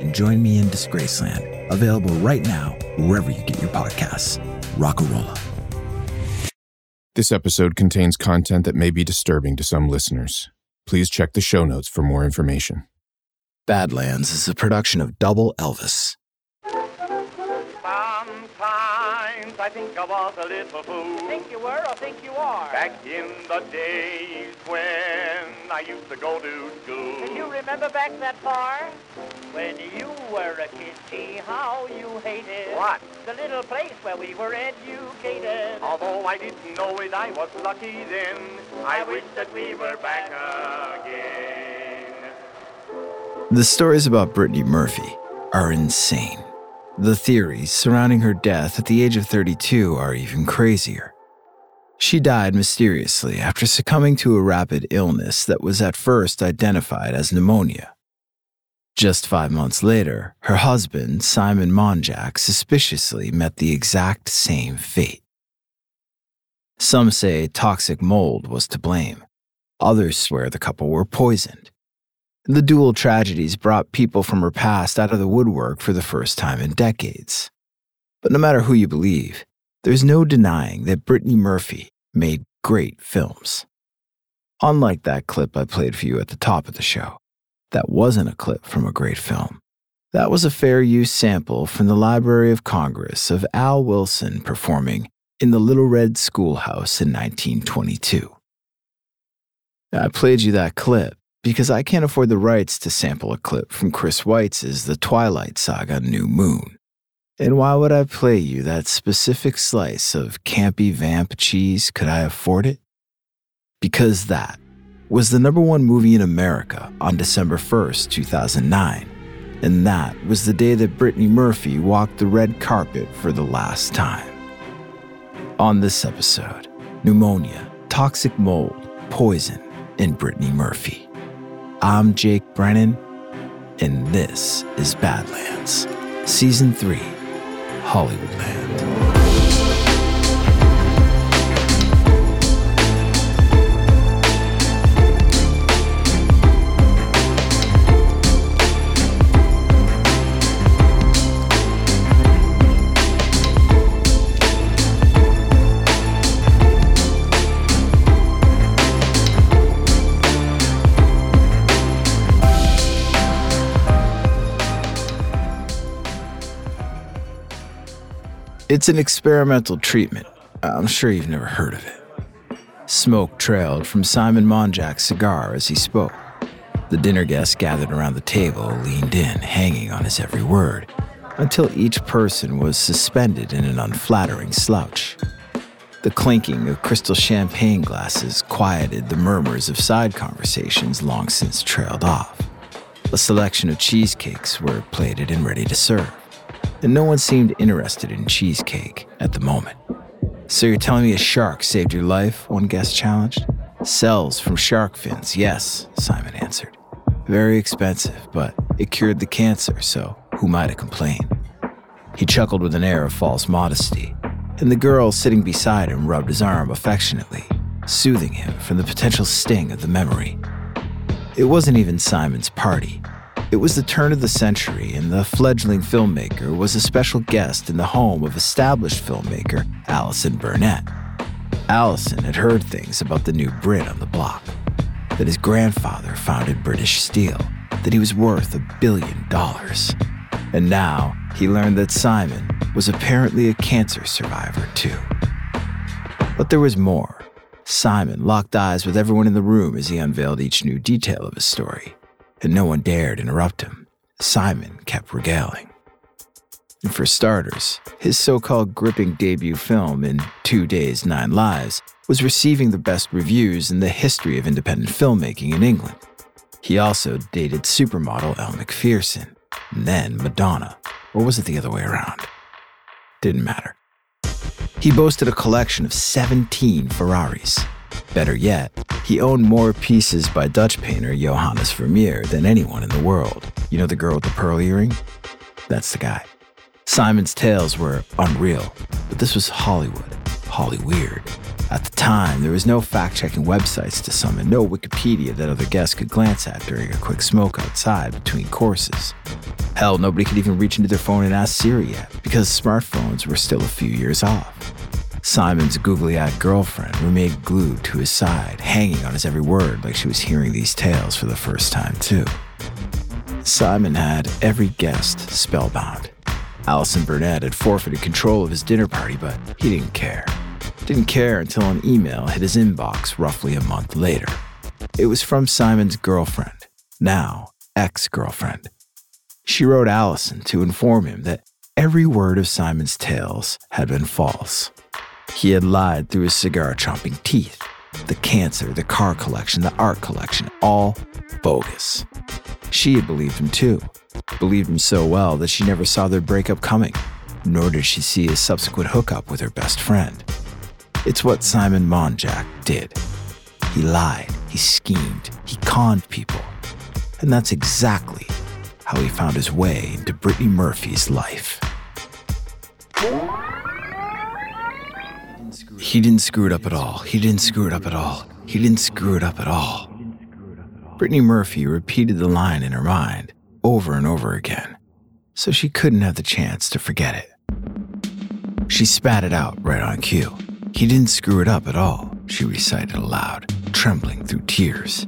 and join me in Disgraceland. Available right now, wherever you get your podcasts. Rockarola. This episode contains content that may be disturbing to some listeners. Please check the show notes for more information. Badlands is a production of Double Elvis. I think I was a little fool. Think you were or think you are? Back in the days when I used to go to school. Can you remember back that far? When you were a kid, gee, how you hated What? The little place where we were educated. Although I didn't know it, I was lucky then. I wish that we were back again. The stories about Brittany Murphy are insane. The theories surrounding her death at the age of 32 are even crazier. She died mysteriously after succumbing to a rapid illness that was at first identified as pneumonia. Just five months later, her husband, Simon Monjack, suspiciously met the exact same fate. Some say toxic mold was to blame. Others swear the couple were poisoned. The dual tragedies brought people from her past out of the woodwork for the first time in decades. But no matter who you believe, there's no denying that Brittany Murphy made great films. Unlike that clip I played for you at the top of the show, that wasn't a clip from a great film. That was a fair use sample from the Library of Congress of Al Wilson performing in the Little Red Schoolhouse in 1922. I played you that clip because I can't afford the rights to sample a clip from Chris Weitz's The Twilight Saga New Moon. And why would I play you that specific slice of campy vamp cheese? Could I afford it? Because that was the number one movie in America on December 1st, 2009. And that was the day that Brittany Murphy walked the red carpet for the last time. On this episode, pneumonia, toxic mold, poison, and Brittany Murphy. I'm Jake Brennan, and this is Badlands, Season 3, Hollywoodland. It's an experimental treatment. I'm sure you've never heard of it. Smoke trailed from Simon Monjack's cigar as he spoke. The dinner guests gathered around the table leaned in, hanging on his every word, until each person was suspended in an unflattering slouch. The clinking of crystal champagne glasses quieted the murmurs of side conversations long since trailed off. A selection of cheesecakes were plated and ready to serve and no one seemed interested in cheesecake at the moment. So you're telling me a shark saved your life? One guest challenged. Cells from shark fins, yes, Simon answered. Very expensive, but it cured the cancer, so who might have complained? He chuckled with an air of false modesty, and the girl sitting beside him rubbed his arm affectionately, soothing him from the potential sting of the memory. It wasn't even Simon's party. It was the turn of the century, and the fledgling filmmaker was a special guest in the home of established filmmaker Allison Burnett. Allison had heard things about the new Brit on the block that his grandfather founded British Steel, that he was worth a billion dollars. And now he learned that Simon was apparently a cancer survivor, too. But there was more. Simon locked eyes with everyone in the room as he unveiled each new detail of his story, and no one dared interrupt him. Simon kept regaling. And for starters, his so called gripping debut film in Two Days, Nine Lives was receiving the best reviews in the history of independent filmmaking in England. He also dated supermodel Elle Macpherson, and then Madonna, or was it the other way around? Didn't matter. He boasted a collection of 17 Ferraris. Better yet, he owned more pieces by Dutch painter Johannes Vermeer than anyone in the world. You know the girl with the pearl earring? That's the guy. Simon's tales were unreal, but this was Hollywood, Holly weird. At the time, there was no fact checking websites to summon, no Wikipedia that other guests could glance at during a quick smoke outside between courses. Hell, nobody could even reach into their phone and ask Siri yet, because smartphones were still a few years off. Simon's googly eyed girlfriend remained glued to his side, hanging on his every word like she was hearing these tales for the first time, too. Simon had every guest spellbound. Allison Burnett had forfeited control of his dinner party, but he didn't care. Didn't care until an email hit his inbox roughly a month later. It was from Simon's girlfriend, now ex girlfriend. She wrote Allison to inform him that every word of Simon's tales had been false. He had lied through his cigar chomping teeth. The cancer, the car collection, the art collection, all bogus. She had believed him too, believed him so well that she never saw their breakup coming, nor did she see his subsequent hookup with her best friend. It's what Simon Monjack did. He lied, he schemed, he conned people. And that's exactly how he found his way into Brittany Murphy's life. He didn't screw it up at all. He didn't screw it up at all. He didn't screw it up at all. Brittany Murphy repeated the line in her mind over and over again, so she couldn't have the chance to forget it. She spat it out right on cue. He didn't screw it up at all, she recited aloud, trembling through tears.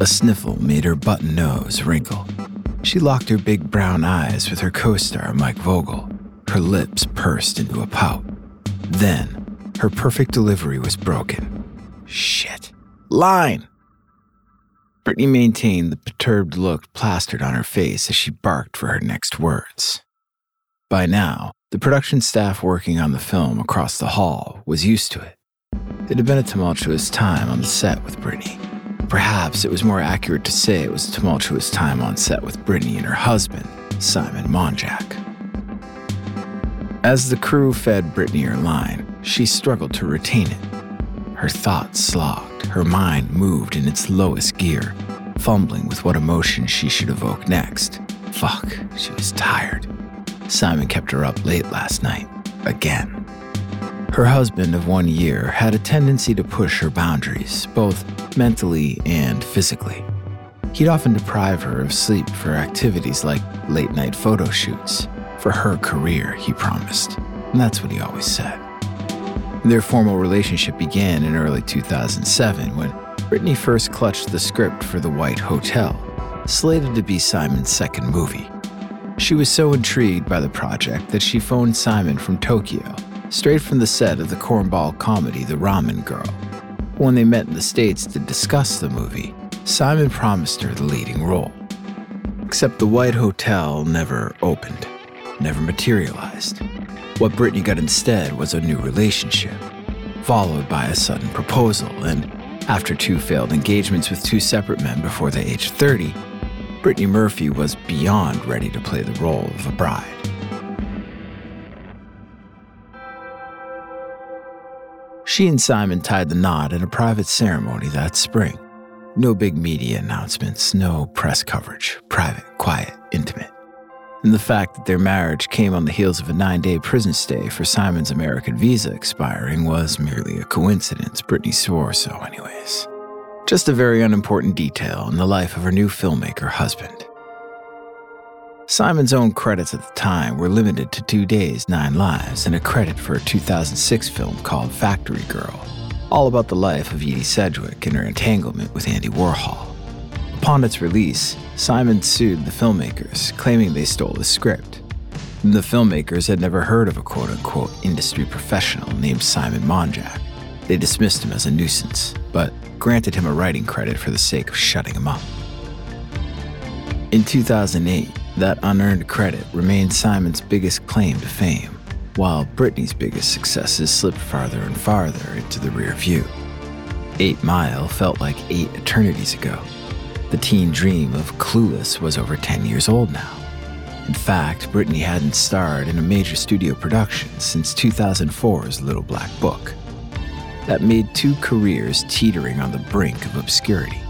A sniffle made her button nose wrinkle. She locked her big brown eyes with her co star, Mike Vogel. Her lips pursed into a pout. Then, her perfect delivery was broken. Shit. Line! Brittany maintained the perturbed look plastered on her face as she barked for her next words. By now, the production staff working on the film across the hall was used to it. It had been a tumultuous time on the set with Brittany. Perhaps it was more accurate to say it was a tumultuous time on set with Brittany and her husband, Simon Monjack. As the crew fed Brittany her line, she struggled to retain it. Her thoughts slogged, her mind moved in its lowest gear, fumbling with what emotion she should evoke next. Fuck, she was tired. Simon kept her up late last night, again. Her husband of one year had a tendency to push her boundaries, both mentally and physically. He'd often deprive her of sleep for activities like late night photo shoots. For her career, he promised. And that's what he always said. Their formal relationship began in early 2007 when Brittany first clutched the script for The White Hotel, slated to be Simon's second movie. She was so intrigued by the project that she phoned Simon from Tokyo, straight from the set of the cornball comedy The Ramen Girl. When they met in the States to discuss the movie, Simon promised her the leading role. Except the White Hotel never opened, never materialized. What Brittany got instead was a new relationship, followed by a sudden proposal, and after two failed engagements with two separate men before the age of 30, Brittany Murphy was beyond ready to play the role of a bride. She and Simon tied the knot at a private ceremony that spring. No big media announcements, no press coverage, private, quiet, intimate. And the fact that their marriage came on the heels of a nine day prison stay for Simon's American visa expiring was merely a coincidence. Brittany swore so, anyways. Just a very unimportant detail in the life of her new filmmaker husband. Simon's own credits at the time were limited to two days, nine lives, and a credit for a 2006 film called Factory Girl, all about the life of Edie Sedgwick and her entanglement with Andy Warhol. Upon its release, Simon sued the filmmakers, claiming they stole the script. The filmmakers had never heard of a quote unquote industry professional named Simon Monjack They dismissed him as a nuisance, but granted him a writing credit for the sake of shutting him up. In 2008, that unearned credit remained Simon's biggest claim to fame, while Brittany's biggest successes slipped farther and farther into the rear view. Eight Mile felt like eight eternities ago. The teen dream of Clueless was over 10 years old now. In fact, Brittany hadn't starred in a major studio production since 2004's Little Black Book. That made two careers teetering on the brink of obscurity,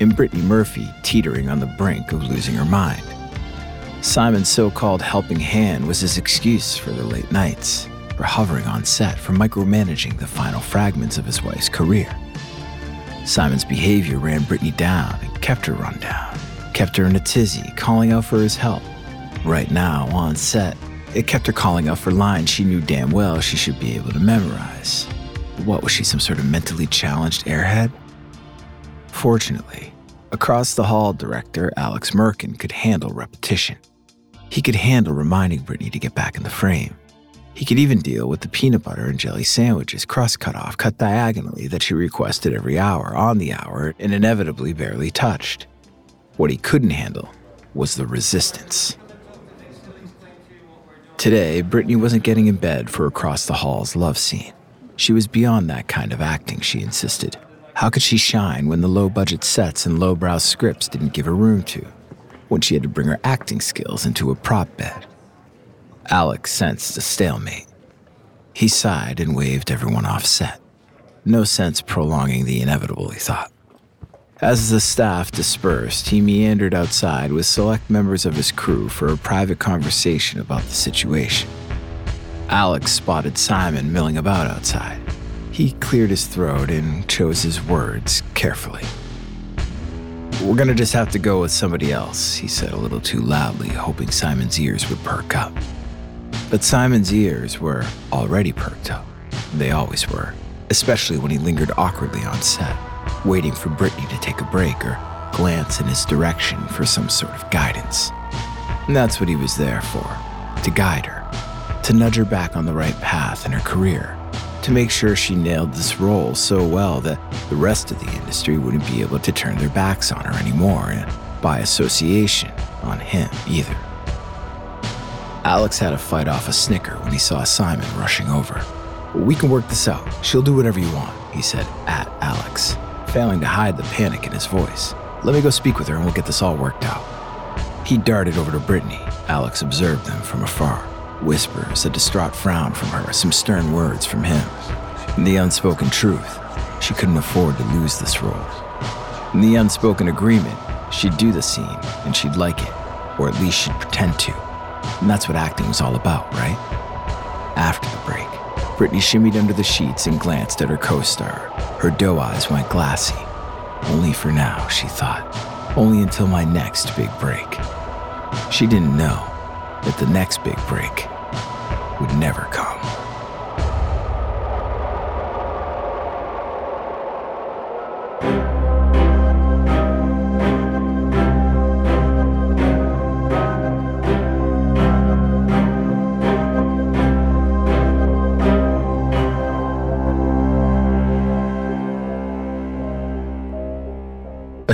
and Brittany Murphy teetering on the brink of losing her mind. Simon's so called helping hand was his excuse for the late nights, for hovering on set, for micromanaging the final fragments of his wife's career. Simon's behavior ran Brittany down and kept her run down, kept her in a tizzy, calling out for his help. Right now, on set, it kept her calling out for lines she knew damn well she should be able to memorize. What was she, some sort of mentally challenged airhead? Fortunately, across the hall director Alex Merkin could handle repetition. He could handle reminding Brittany to get back in the frame. He could even deal with the peanut butter and jelly sandwiches, crust cut off, cut diagonally, that she requested every hour, on the hour, and inevitably barely touched. What he couldn't handle was the resistance. Today, Brittany wasn't getting in bed for Across the Hall's love scene. She was beyond that kind of acting, she insisted. How could she shine when the low budget sets and lowbrow scripts didn't give her room to? When she had to bring her acting skills into a prop bed? Alex sensed a stalemate. He sighed and waved everyone off set. No sense prolonging the inevitable, he thought. As the staff dispersed, he meandered outside with select members of his crew for a private conversation about the situation. Alex spotted Simon milling about outside. He cleared his throat and chose his words carefully. We're gonna just have to go with somebody else, he said a little too loudly, hoping Simon's ears would perk up. But Simon's ears were already perked up. They always were, especially when he lingered awkwardly on set, waiting for Brittany to take a break or glance in his direction for some sort of guidance. And that's what he was there for to guide her, to nudge her back on the right path in her career, to make sure she nailed this role so well that the rest of the industry wouldn't be able to turn their backs on her anymore, and by association, on him either. Alex had to fight off a snicker when he saw Simon rushing over. We can work this out. She'll do whatever you want, he said at Alex, failing to hide the panic in his voice. Let me go speak with her and we'll get this all worked out. He darted over to Brittany. Alex observed them from afar. Whispers, a distraught frown from her, some stern words from him. The unspoken truth, she couldn't afford to lose this role. And the unspoken agreement, she'd do the scene and she'd like it, or at least she'd pretend to. And that's what acting was all about, right? After the break, Brittany shimmied under the sheets and glanced at her co star. Her doe eyes went glassy. Only for now, she thought. Only until my next big break. She didn't know that the next big break would never come.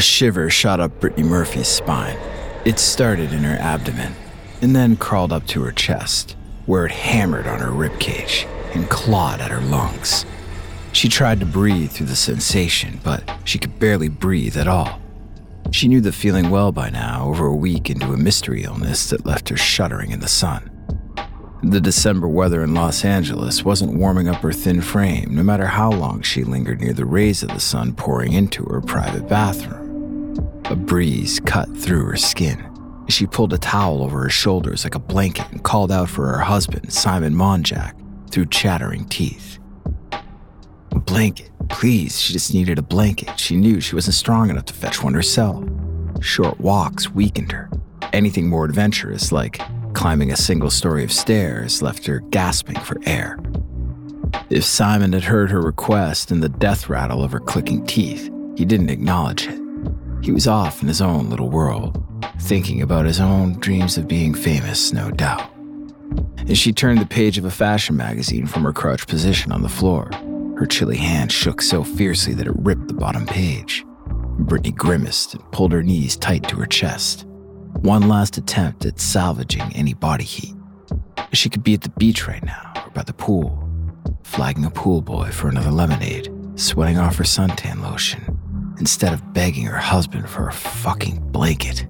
A shiver shot up Brittany Murphy's spine. It started in her abdomen and then crawled up to her chest, where it hammered on her ribcage and clawed at her lungs. She tried to breathe through the sensation, but she could barely breathe at all. She knew the feeling well by now, over a week into a mystery illness that left her shuddering in the sun. The December weather in Los Angeles wasn't warming up her thin frame, no matter how long she lingered near the rays of the sun pouring into her private bathroom. A breeze cut through her skin. She pulled a towel over her shoulders like a blanket and called out for her husband, Simon Monjack, through chattering teeth. A blanket, please. She just needed a blanket. She knew she wasn't strong enough to fetch one herself. Short walks weakened her. Anything more adventurous, like climbing a single story of stairs, left her gasping for air. If Simon had heard her request and the death rattle of her clicking teeth, he didn't acknowledge it. He was off in his own little world, thinking about his own dreams of being famous, no doubt. As she turned the page of a fashion magazine from her crouched position on the floor, Her chilly hand shook so fiercely that it ripped the bottom page. Brittany grimaced and pulled her knees tight to her chest. One last attempt at salvaging any body heat. She could be at the beach right now or by the pool, flagging a pool boy for another lemonade, sweating off her suntan lotion, instead of begging her husband for a fucking blanket.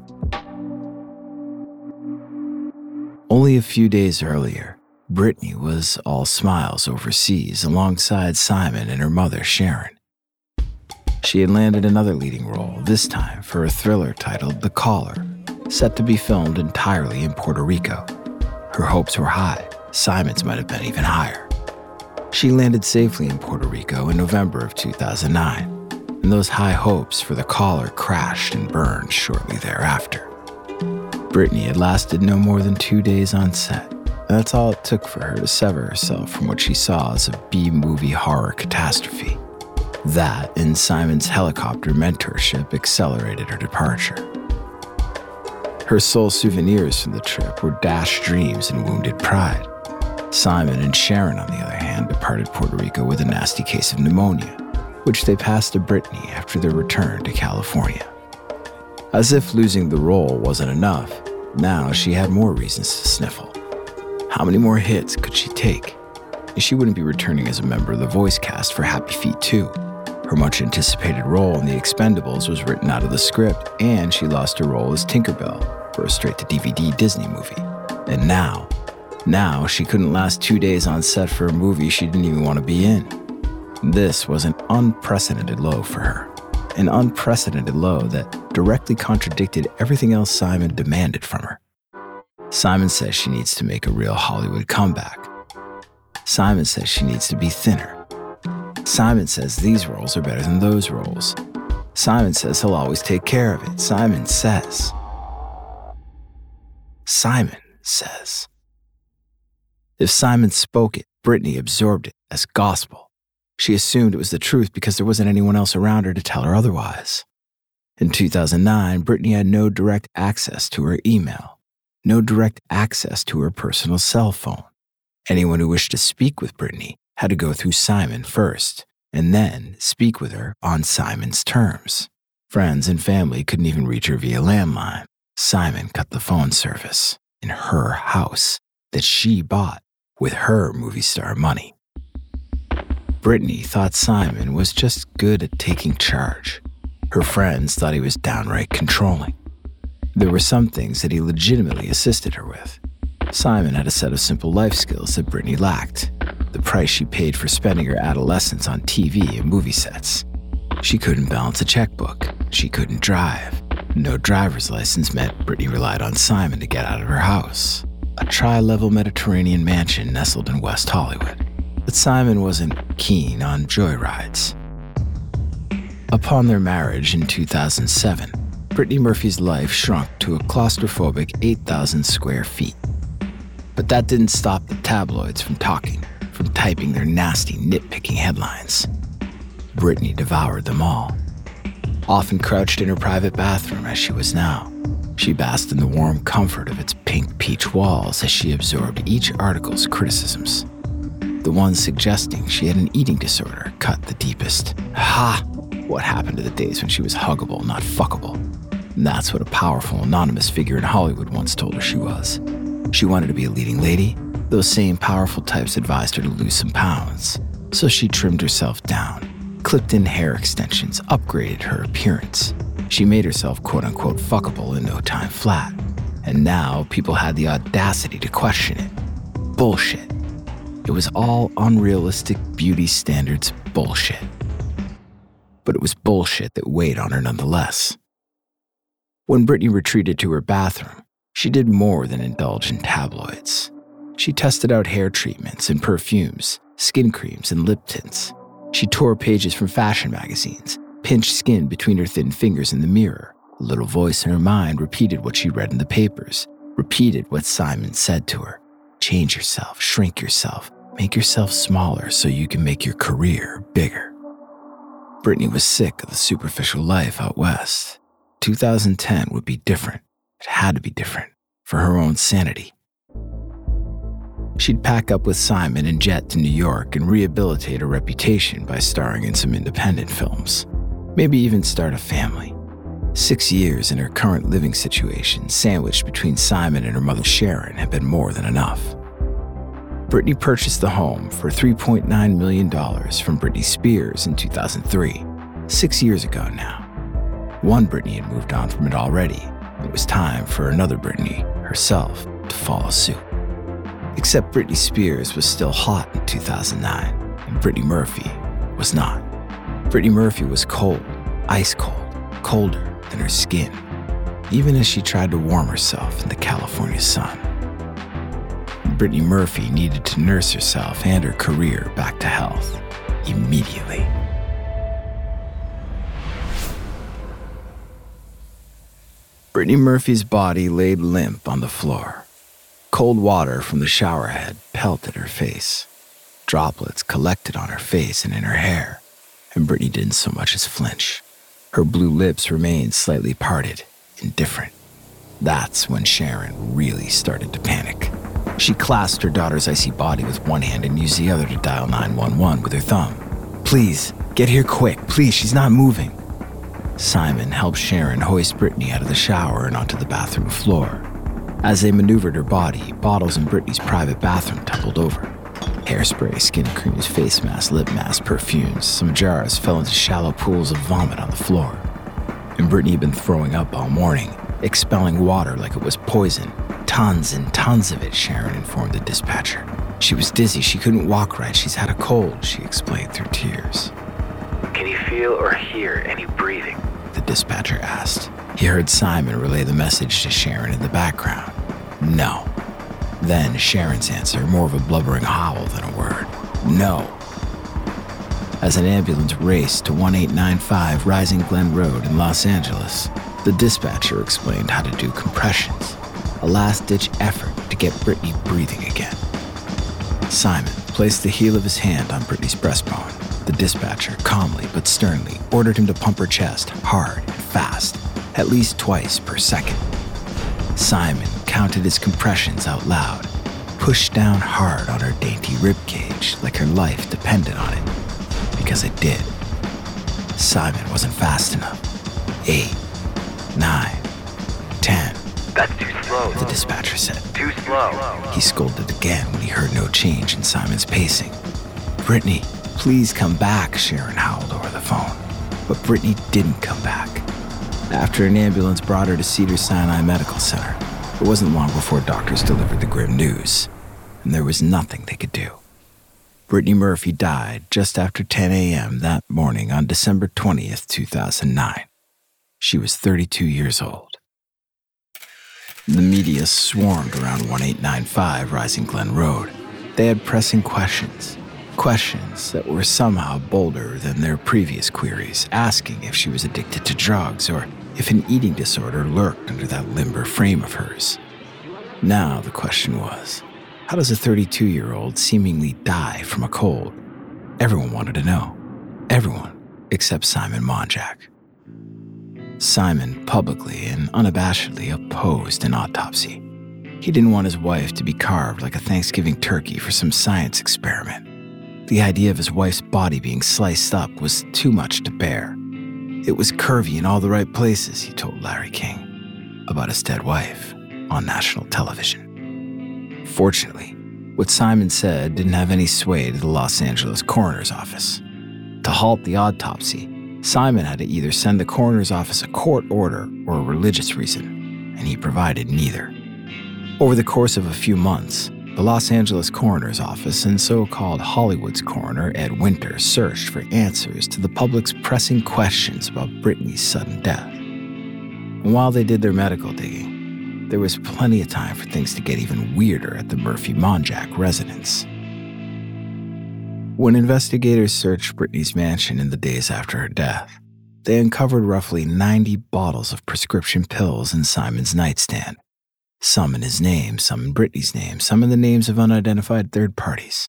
Only a few days earlier, Brittany was all smiles overseas alongside Simon and her mother, Sharon. She had landed another leading role, this time for a thriller titled The Caller, set to be filmed entirely in Puerto Rico. Her hopes were high, Simon's might have been even higher. She landed safely in Puerto Rico in November of 2009, and those high hopes for The Caller crashed and burned shortly thereafter. Brittany had lasted no more than two days on set, and that's all it took for her to sever herself from what she saw as a B movie horror catastrophe. That and Simon's helicopter mentorship accelerated her departure. Her sole souvenirs from the trip were dashed dreams and wounded pride. Simon and Sharon, on the other hand, departed Puerto Rico with a nasty case of pneumonia, which they passed to Brittany after their return to California. As if losing the role wasn't enough, now she had more reasons to sniffle. How many more hits could she take? She wouldn't be returning as a member of the voice cast for Happy Feet 2, her much anticipated role in The Expendables was written out of the script, and she lost her role as Tinkerbell for a straight to DVD Disney movie. And now, now she couldn't last two days on set for a movie she didn't even want to be in. This was an unprecedented low for her. An unprecedented low that directly contradicted everything else Simon demanded from her. Simon says she needs to make a real Hollywood comeback. Simon says she needs to be thinner Simon says these roles are better than those roles. Simon says he'll always take care of it. Simon says. Simon says. If Simon spoke it, Brittany absorbed it as gospel. She assumed it was the truth because there wasn't anyone else around her to tell her otherwise. In 2009, Brittany had no direct access to her email, no direct access to her personal cell phone. Anyone who wished to speak with Brittany had to go through Simon first and then speak with her on Simon's terms. Friends and family couldn't even reach her via landline. Simon cut the phone service in her house that she bought with her movie star money. Brittany thought Simon was just good at taking charge. Her friends thought he was downright controlling. There were some things that he legitimately assisted her with. Simon had a set of simple life skills that Brittany lacked, the price she paid for spending her adolescence on TV and movie sets. She couldn't balance a checkbook. She couldn't drive. No driver's license meant Brittany relied on Simon to get out of her house, a tri level Mediterranean mansion nestled in West Hollywood. But Simon wasn't keen on joyrides. Upon their marriage in 2007, Brittany Murphy's life shrunk to a claustrophobic 8,000 square feet. But that didn't stop the tabloids from talking from typing their nasty, nitpicking headlines. Brittany devoured them all. Often crouched in her private bathroom as she was now, she basked in the warm comfort of its pink peach walls as she absorbed each article's criticisms. The ones suggesting she had an eating disorder cut the deepest. Ha! What happened to the days when she was huggable, not fuckable? And that's what a powerful, anonymous figure in Hollywood once told her she was. She wanted to be a leading lady, those same powerful types advised her to lose some pounds, so she trimmed herself down, clipped in hair extensions, upgraded her appearance. She made herself quote unquote fuckable in no time flat. And now people had the audacity to question it. Bullshit. It was all unrealistic beauty standards bullshit. But it was bullshit that weighed on her nonetheless. When Brittany retreated to her bathroom, she did more than indulge in tabloids. She tested out hair treatments and perfumes, skin creams and lip tints. She tore pages from fashion magazines, pinched skin between her thin fingers in the mirror. A little voice in her mind repeated what she read in the papers, repeated what Simon said to her change yourself, shrink yourself, make yourself smaller so you can make your career bigger. Brittany was sick of the superficial life out west. 2010 would be different. It had to be different for her own sanity. She'd pack up with Simon and jet to New York and rehabilitate her reputation by starring in some independent films. Maybe even start a family. Six years in her current living situation, sandwiched between Simon and her mother Sharon, had been more than enough. Brittany purchased the home for $3.9 million from Britney Spears in 2003, six years ago now. One Britney had moved on from it already. It was time for another Britney, herself, to follow suit. Except Britney Spears was still hot in 2009, and Brittany Murphy was not. Brittany Murphy was cold, ice cold, colder than her skin, even as she tried to warm herself in the California sun. Brittany Murphy needed to nurse herself and her career back to health immediately. Brittany Murphy's body laid limp on the floor. Cold water from the shower head pelted her face. Droplets collected on her face and in her hair, and Brittany didn't so much as flinch. Her blue lips remained slightly parted, indifferent. That's when Sharon really started to panic. She clasped her daughter's icy body with one hand and used the other to dial 911 with her thumb. Please, get here quick. Please, she's not moving. Simon helped Sharon hoist Brittany out of the shower and onto the bathroom floor. As they maneuvered her body, bottles in Brittany's private bathroom tumbled over. Hairspray, skin creams, face masks, lip masks, perfumes, some jars fell into shallow pools of vomit on the floor. And Brittany had been throwing up all morning, expelling water like it was poison. Tons and tons of it, Sharon informed the dispatcher. She was dizzy, she couldn't walk right, she's had a cold, she explained through tears. Can you feel or hear any breathing? The dispatcher asked. He heard Simon relay the message to Sharon in the background. No. Then Sharon's answer, more of a blubbering howl than a word. No. As an ambulance raced to 1895 Rising Glen Road in Los Angeles, the dispatcher explained how to do compressions, a last ditch effort to get Brittany breathing again. Simon placed the heel of his hand on Brittany's breastbone. The dispatcher, calmly but sternly, ordered him to pump her chest hard and fast at least twice per second. Simon counted his compressions out loud, pushed down hard on her dainty rib cage like her life depended on it. Because it did. Simon wasn't fast enough. Eight, nine, ten. That's too slow. The dispatcher said. Too slow. He scolded again when he heard no change in Simon's pacing. Brittany, please come back, Sharon howled over the phone. But Brittany didn't come back. After an ambulance brought her to Cedar Sinai Medical Center, it wasn't long before doctors delivered the grim news, and there was nothing they could do. Brittany Murphy died just after 10 a.m. that morning on December 20th, 2009. She was 32 years old. The media swarmed around 1895 Rising Glen Road. They had pressing questions. Questions that were somehow bolder than their previous queries, asking if she was addicted to drugs or if an eating disorder lurked under that limber frame of hers. Now the question was how does a 32 year old seemingly die from a cold? Everyone wanted to know. Everyone except Simon Monjack. Simon publicly and unabashedly opposed an autopsy. He didn't want his wife to be carved like a Thanksgiving turkey for some science experiment. The idea of his wife's body being sliced up was too much to bear. It was curvy in all the right places, he told Larry King about his dead wife on national television. Fortunately, what Simon said didn't have any sway to the Los Angeles coroner's office. To halt the autopsy, Simon had to either send the coroner's office a court order or a religious reason, and he provided neither. Over the course of a few months, the Los Angeles coroner's office and so called Hollywood's coroner, Ed Winter, searched for answers to the public's pressing questions about Brittany's sudden death. And while they did their medical digging, there was plenty of time for things to get even weirder at the Murphy Monjack residence. When investigators searched Brittany's mansion in the days after her death, they uncovered roughly 90 bottles of prescription pills in Simon's nightstand. Some in his name, some in Brittany's name, some in the names of unidentified third parties.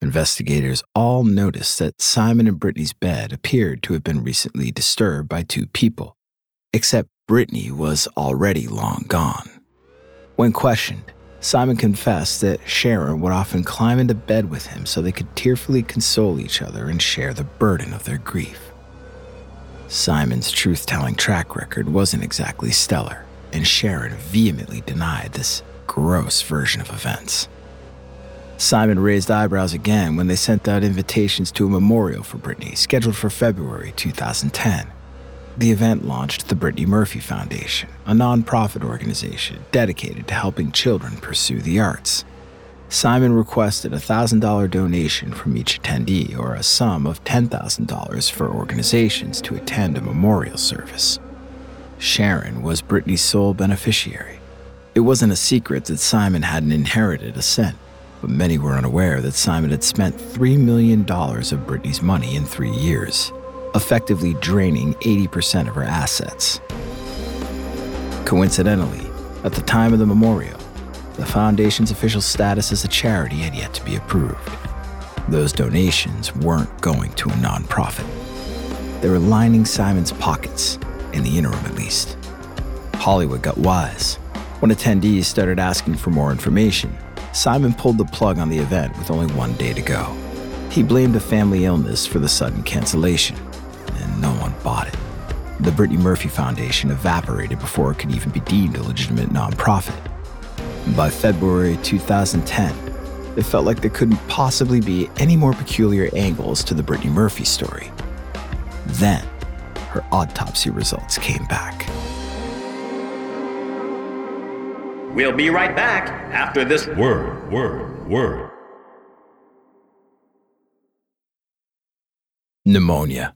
Investigators all noticed that Simon and Brittany's bed appeared to have been recently disturbed by two people, except Brittany was already long gone. When questioned, Simon confessed that Sharon would often climb into bed with him so they could tearfully console each other and share the burden of their grief. Simon's truth telling track record wasn't exactly stellar, and Sharon vehemently denied this gross version of events. Simon raised eyebrows again when they sent out invitations to a memorial for Brittany, scheduled for February 2010. The event launched the Brittany Murphy Foundation, a nonprofit organization dedicated to helping children pursue the arts. Simon requested a $1,000 donation from each attendee or a sum of $10,000 for organizations to attend a memorial service. Sharon was Brittany's sole beneficiary. It wasn't a secret that Simon hadn't inherited a cent, but many were unaware that Simon had spent $3 million of Brittany's money in three years effectively draining 80% of her assets. Coincidentally, at the time of the memorial, the Foundation's official status as a charity had yet to be approved. Those donations weren't going to a nonprofit. They were lining Simon's pockets, in the interim at least. Hollywood got wise. When attendees started asking for more information, Simon pulled the plug on the event with only one day to go. He blamed a family illness for the sudden cancellation no one bought it. The Brittany Murphy Foundation evaporated before it could even be deemed a legitimate nonprofit. By February 2010, it felt like there couldn't possibly be any more peculiar angles to the Brittany Murphy story. Then, her autopsy results came back. We'll be right back after this word, word, word. Pneumonia.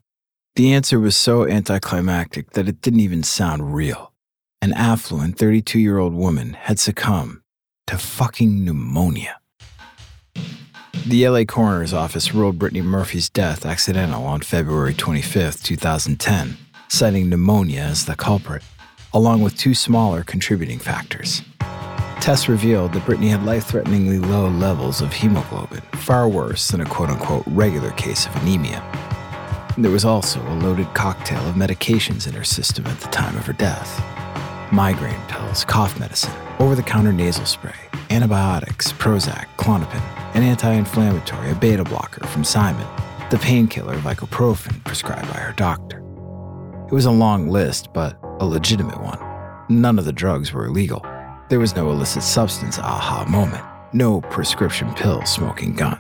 The answer was so anticlimactic that it didn't even sound real. An affluent 32 year old woman had succumbed to fucking pneumonia. The LA coroner's office ruled Brittany Murphy's death accidental on February 25, 2010, citing pneumonia as the culprit, along with two smaller contributing factors. Tests revealed that Brittany had life threateningly low levels of hemoglobin, far worse than a quote unquote regular case of anemia. There was also a loaded cocktail of medications in her system at the time of her death migraine pills, cough medicine, over the counter nasal spray, antibiotics, Prozac, Klonopin, an anti inflammatory, a beta blocker from Simon, the painkiller Vicoprofen prescribed by her doctor. It was a long list, but a legitimate one. None of the drugs were illegal. There was no illicit substance aha moment, no prescription pill smoking gun.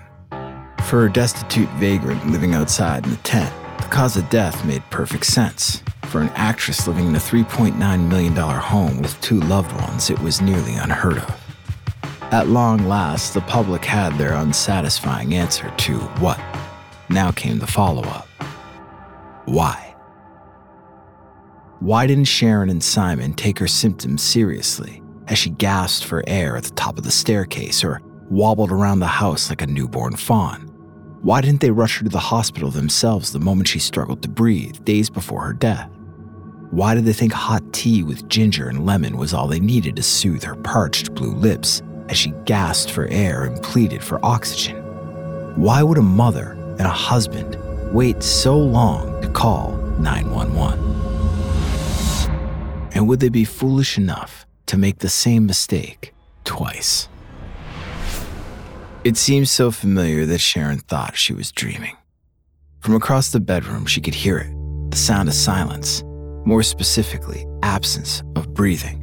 For a destitute vagrant living outside in the tent, the cause of death made perfect sense. For an actress living in a $3.9 million home with two loved ones, it was nearly unheard of. At long last, the public had their unsatisfying answer to what. Now came the follow up why? Why didn't Sharon and Simon take her symptoms seriously as she gasped for air at the top of the staircase or wobbled around the house like a newborn fawn? Why didn't they rush her to the hospital themselves the moment she struggled to breathe, days before her death? Why did they think hot tea with ginger and lemon was all they needed to soothe her parched blue lips as she gasped for air and pleaded for oxygen? Why would a mother and a husband wait so long to call 911? And would they be foolish enough to make the same mistake twice? It seemed so familiar that Sharon thought she was dreaming. From across the bedroom, she could hear it the sound of silence, more specifically, absence of breathing.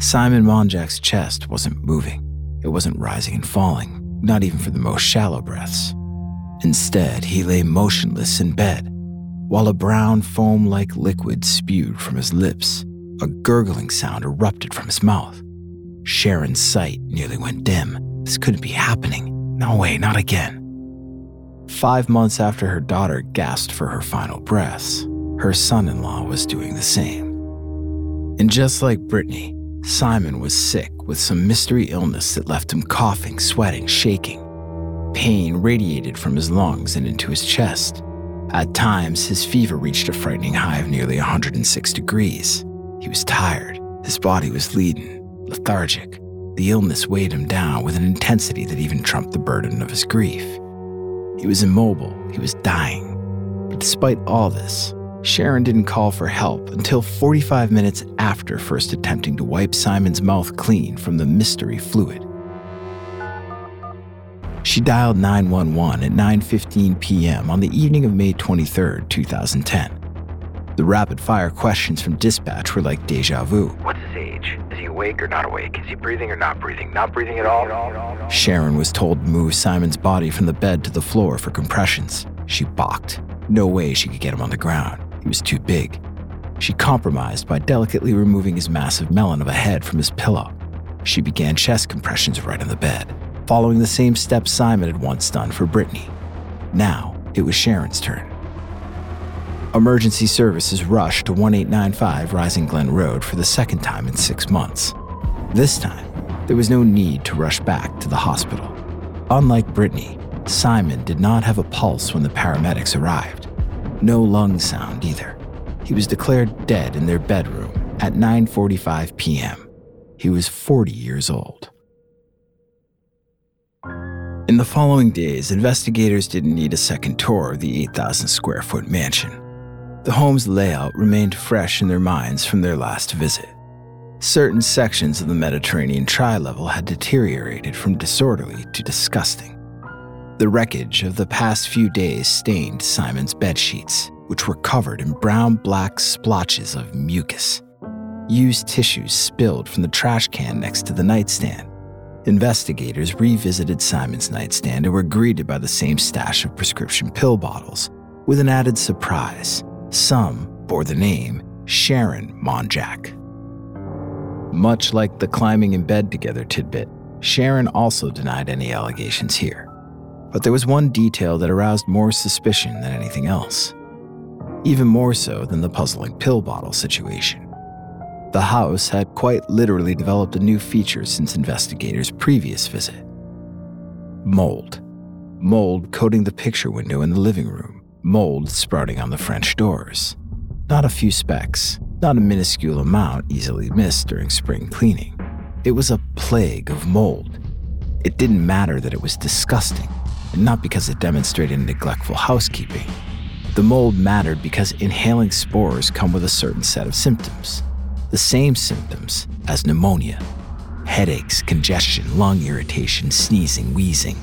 Simon Monjack's chest wasn't moving, it wasn't rising and falling, not even for the most shallow breaths. Instead, he lay motionless in bed, while a brown foam like liquid spewed from his lips. A gurgling sound erupted from his mouth. Sharon's sight nearly went dim this couldn't be happening. No way, not again. Five months after her daughter gasped for her final breaths, her son in law was doing the same. And just like Brittany, Simon was sick with some mystery illness that left him coughing, sweating, shaking. Pain radiated from his lungs and into his chest. At times, his fever reached a frightening high of nearly 106 degrees. He was tired, his body was leaden, lethargic, the illness weighed him down with an intensity that even trumped the burden of his grief. He was immobile, he was dying. But despite all this, Sharon didn't call for help until 45 minutes after first attempting to wipe Simon's mouth clean from the mystery fluid. She dialed 911 at 9:15 p.m. on the evening of May 23, 2010. The rapid-fire questions from dispatch were like deja vu. What's his age? Is he awake or not awake? Is he breathing or not breathing? Not breathing at all? Sharon was told to move Simon's body from the bed to the floor for compressions. She balked. No way she could get him on the ground. He was too big. She compromised by delicately removing his massive melon of a head from his pillow. She began chest compressions right on the bed, following the same steps Simon had once done for Brittany. Now it was Sharon's turn. Emergency services rushed to 1895 Rising Glen Road for the second time in six months. This time, there was no need to rush back to the hospital. Unlike Brittany, Simon did not have a pulse when the paramedics arrived. No lung sound either. He was declared dead in their bedroom at 9:45 p.m. He was 40 years old. In the following days, investigators didn't need a second tour of the 8,000 square foot mansion. The home's layout remained fresh in their minds from their last visit. Certain sections of the Mediterranean tri level had deteriorated from disorderly to disgusting. The wreckage of the past few days stained Simon's bed sheets, which were covered in brown black splotches of mucus. Used tissues spilled from the trash can next to the nightstand. Investigators revisited Simon's nightstand and were greeted by the same stash of prescription pill bottles, with an added surprise some bore the name Sharon Monjack. Much like the climbing in bed together tidbit, Sharon also denied any allegations here. But there was one detail that aroused more suspicion than anything else. Even more so than the puzzling pill bottle situation. The house had quite literally developed a new feature since investigators' previous visit mold. Mold coating the picture window in the living room mold sprouting on the French doors. Not a few specks, not a minuscule amount easily missed during spring cleaning. It was a plague of mold. It didn't matter that it was disgusting, and not because it demonstrated neglectful housekeeping. The mold mattered because inhaling spores come with a certain set of symptoms. The same symptoms as pneumonia headaches, congestion, lung irritation, sneezing, wheezing.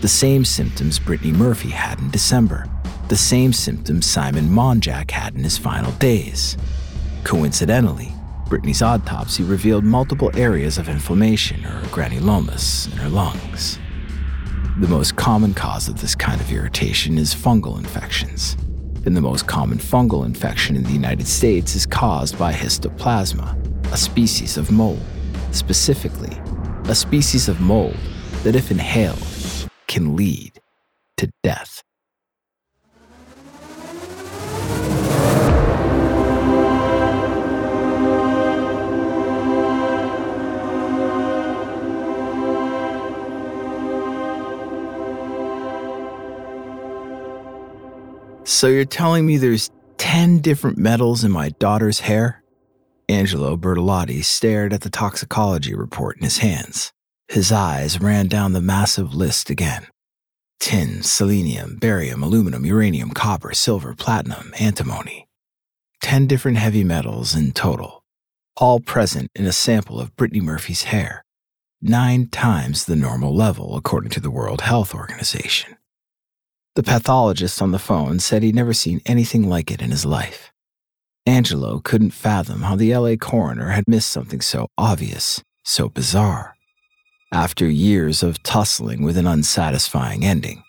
The same symptoms Brittany Murphy had in December the same symptoms Simon Monjack had in his final days. Coincidentally, Brittany's autopsy revealed multiple areas of inflammation or granulomas in her lungs. The most common cause of this kind of irritation is fungal infections. And the most common fungal infection in the United States is caused by histoplasma, a species of mold. Specifically, a species of mold that, if inhaled, can lead to death. So you're telling me there's 10 different metals in my daughter's hair? Angelo Bertolotti stared at the toxicology report in his hands. His eyes ran down the massive list again tin, selenium, barium, aluminum, uranium, copper, silver, platinum, antimony. 10 different heavy metals in total, all present in a sample of Brittany Murphy's hair, nine times the normal level according to the World Health Organization. The pathologist on the phone said he'd never seen anything like it in his life. Angelo couldn't fathom how the LA coroner had missed something so obvious, so bizarre. After years of tussling with an unsatisfying ending,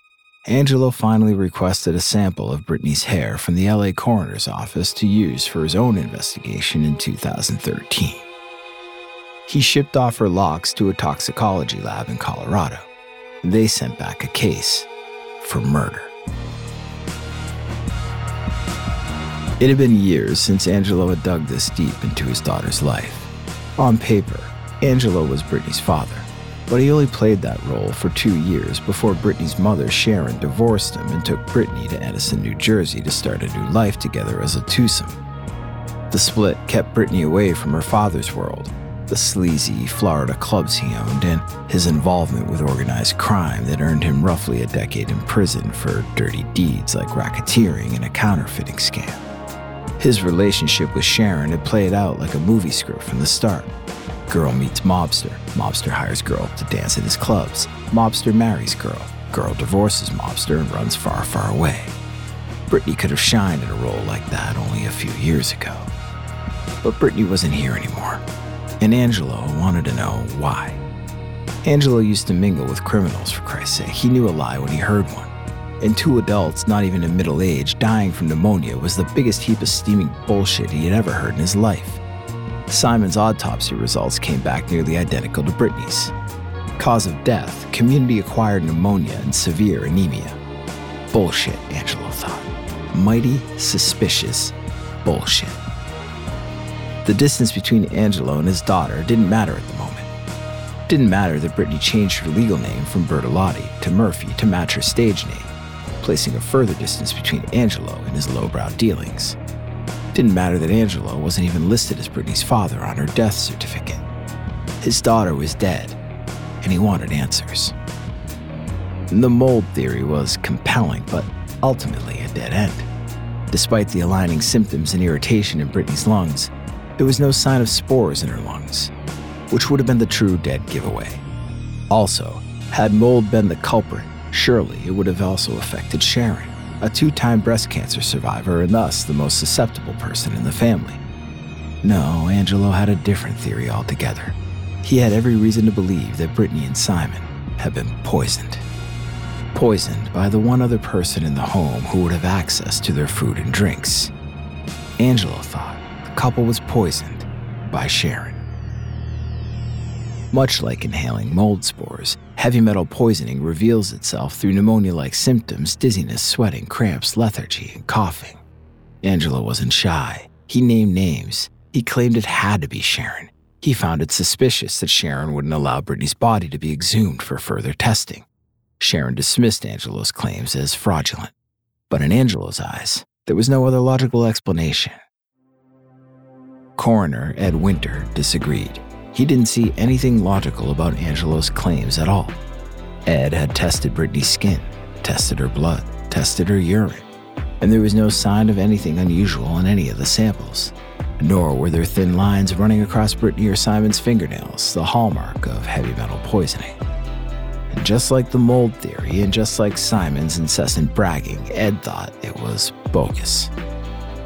Angelo finally requested a sample of Brittany's hair from the LA coroner's office to use for his own investigation in 2013. He shipped off her locks to a toxicology lab in Colorado. They sent back a case for murder. It had been years since Angelo had dug this deep into his daughter's life. On paper, Angelo was Brittany's father, but he only played that role for two years before Brittany's mother, Sharon, divorced him and took Brittany to Edison, New Jersey to start a new life together as a twosome. The split kept Brittany away from her father's world the sleazy Florida clubs he owned, and his involvement with organized crime that earned him roughly a decade in prison for dirty deeds like racketeering and a counterfeiting scam. His relationship with Sharon had played out like a movie script from the start. Girl meets mobster, mobster hires girl to dance at his clubs, mobster marries girl, girl divorces mobster and runs far, far away. Brittany could have shined in a role like that only a few years ago. But Brittany wasn't here anymore, and Angelo wanted to know why. Angelo used to mingle with criminals, for Christ's sake. He knew a lie when he heard one. And two adults, not even in middle age, dying from pneumonia was the biggest heap of steaming bullshit he had ever heard in his life. Simon's autopsy results came back nearly identical to Brittany's. Cause of death community acquired pneumonia and severe anemia. Bullshit, Angelo thought. Mighty suspicious bullshit. The distance between Angelo and his daughter didn't matter at the moment. Didn't matter that Brittany changed her legal name from Bertolotti to Murphy to match her stage name, placing a further distance between Angelo and his lowbrow dealings. Didn't matter that Angelo wasn't even listed as Brittany's father on her death certificate. His daughter was dead, and he wanted answers. The mold theory was compelling, but ultimately a dead end. Despite the aligning symptoms and irritation in Brittany's lungs, there was no sign of spores in her lungs, which would have been the true dead giveaway. Also, had mold been the culprit, surely it would have also affected Sharon, a two time breast cancer survivor and thus the most susceptible person in the family. No, Angelo had a different theory altogether. He had every reason to believe that Brittany and Simon had been poisoned. Poisoned by the one other person in the home who would have access to their food and drinks. Angelo thought couple was poisoned by Sharon. Much like inhaling mold spores, heavy metal poisoning reveals itself through pneumonia like symptoms dizziness, sweating, cramps, lethargy, and coughing. Angelo wasn't shy. He named names. He claimed it had to be Sharon. He found it suspicious that Sharon wouldn't allow Brittany's body to be exhumed for further testing. Sharon dismissed Angelo's claims as fraudulent. But in Angelo's eyes, there was no other logical explanation. Coroner Ed Winter disagreed. He didn't see anything logical about Angelo's claims at all. Ed had tested Brittany's skin, tested her blood, tested her urine, and there was no sign of anything unusual in any of the samples. Nor were there thin lines running across Brittany or Simon's fingernails, the hallmark of heavy metal poisoning. And just like the mold theory, and just like Simon's incessant bragging, Ed thought it was bogus.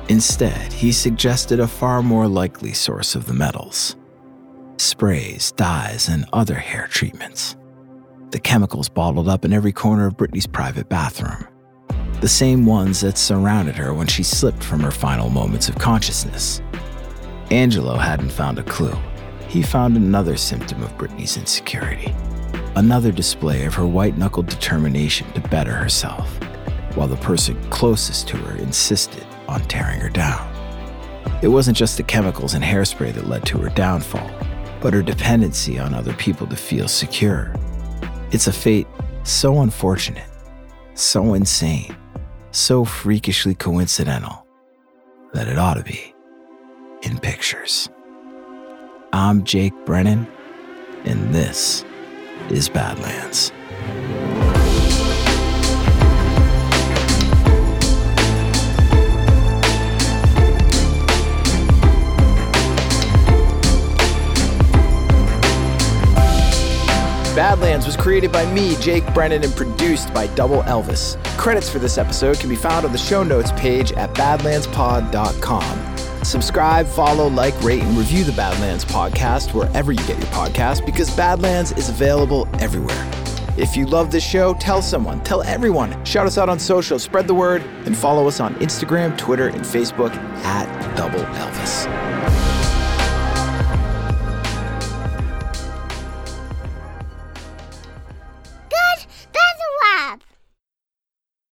Instead, he suggested a far more likely source of the metals sprays, dyes, and other hair treatments. The chemicals bottled up in every corner of Brittany's private bathroom. The same ones that surrounded her when she slipped from her final moments of consciousness. Angelo hadn't found a clue. He found another symptom of Brittany's insecurity, another display of her white knuckled determination to better herself, while the person closest to her insisted on tearing her down. It wasn't just the chemicals and hairspray that led to her downfall, but her dependency on other people to feel secure. It's a fate so unfortunate, so insane, so freakishly coincidental that it ought to be in pictures. I'm Jake Brennan, and this is Badlands. Badlands was created by me, Jake Brennan, and produced by Double Elvis. Credits for this episode can be found on the show notes page at badlandspod.com. Subscribe, follow, like, rate, and review the Badlands podcast wherever you get your podcast because Badlands is available everywhere. If you love this show, tell someone, tell everyone. Shout us out on social, spread the word, and follow us on Instagram, Twitter, and Facebook at Double Elvis.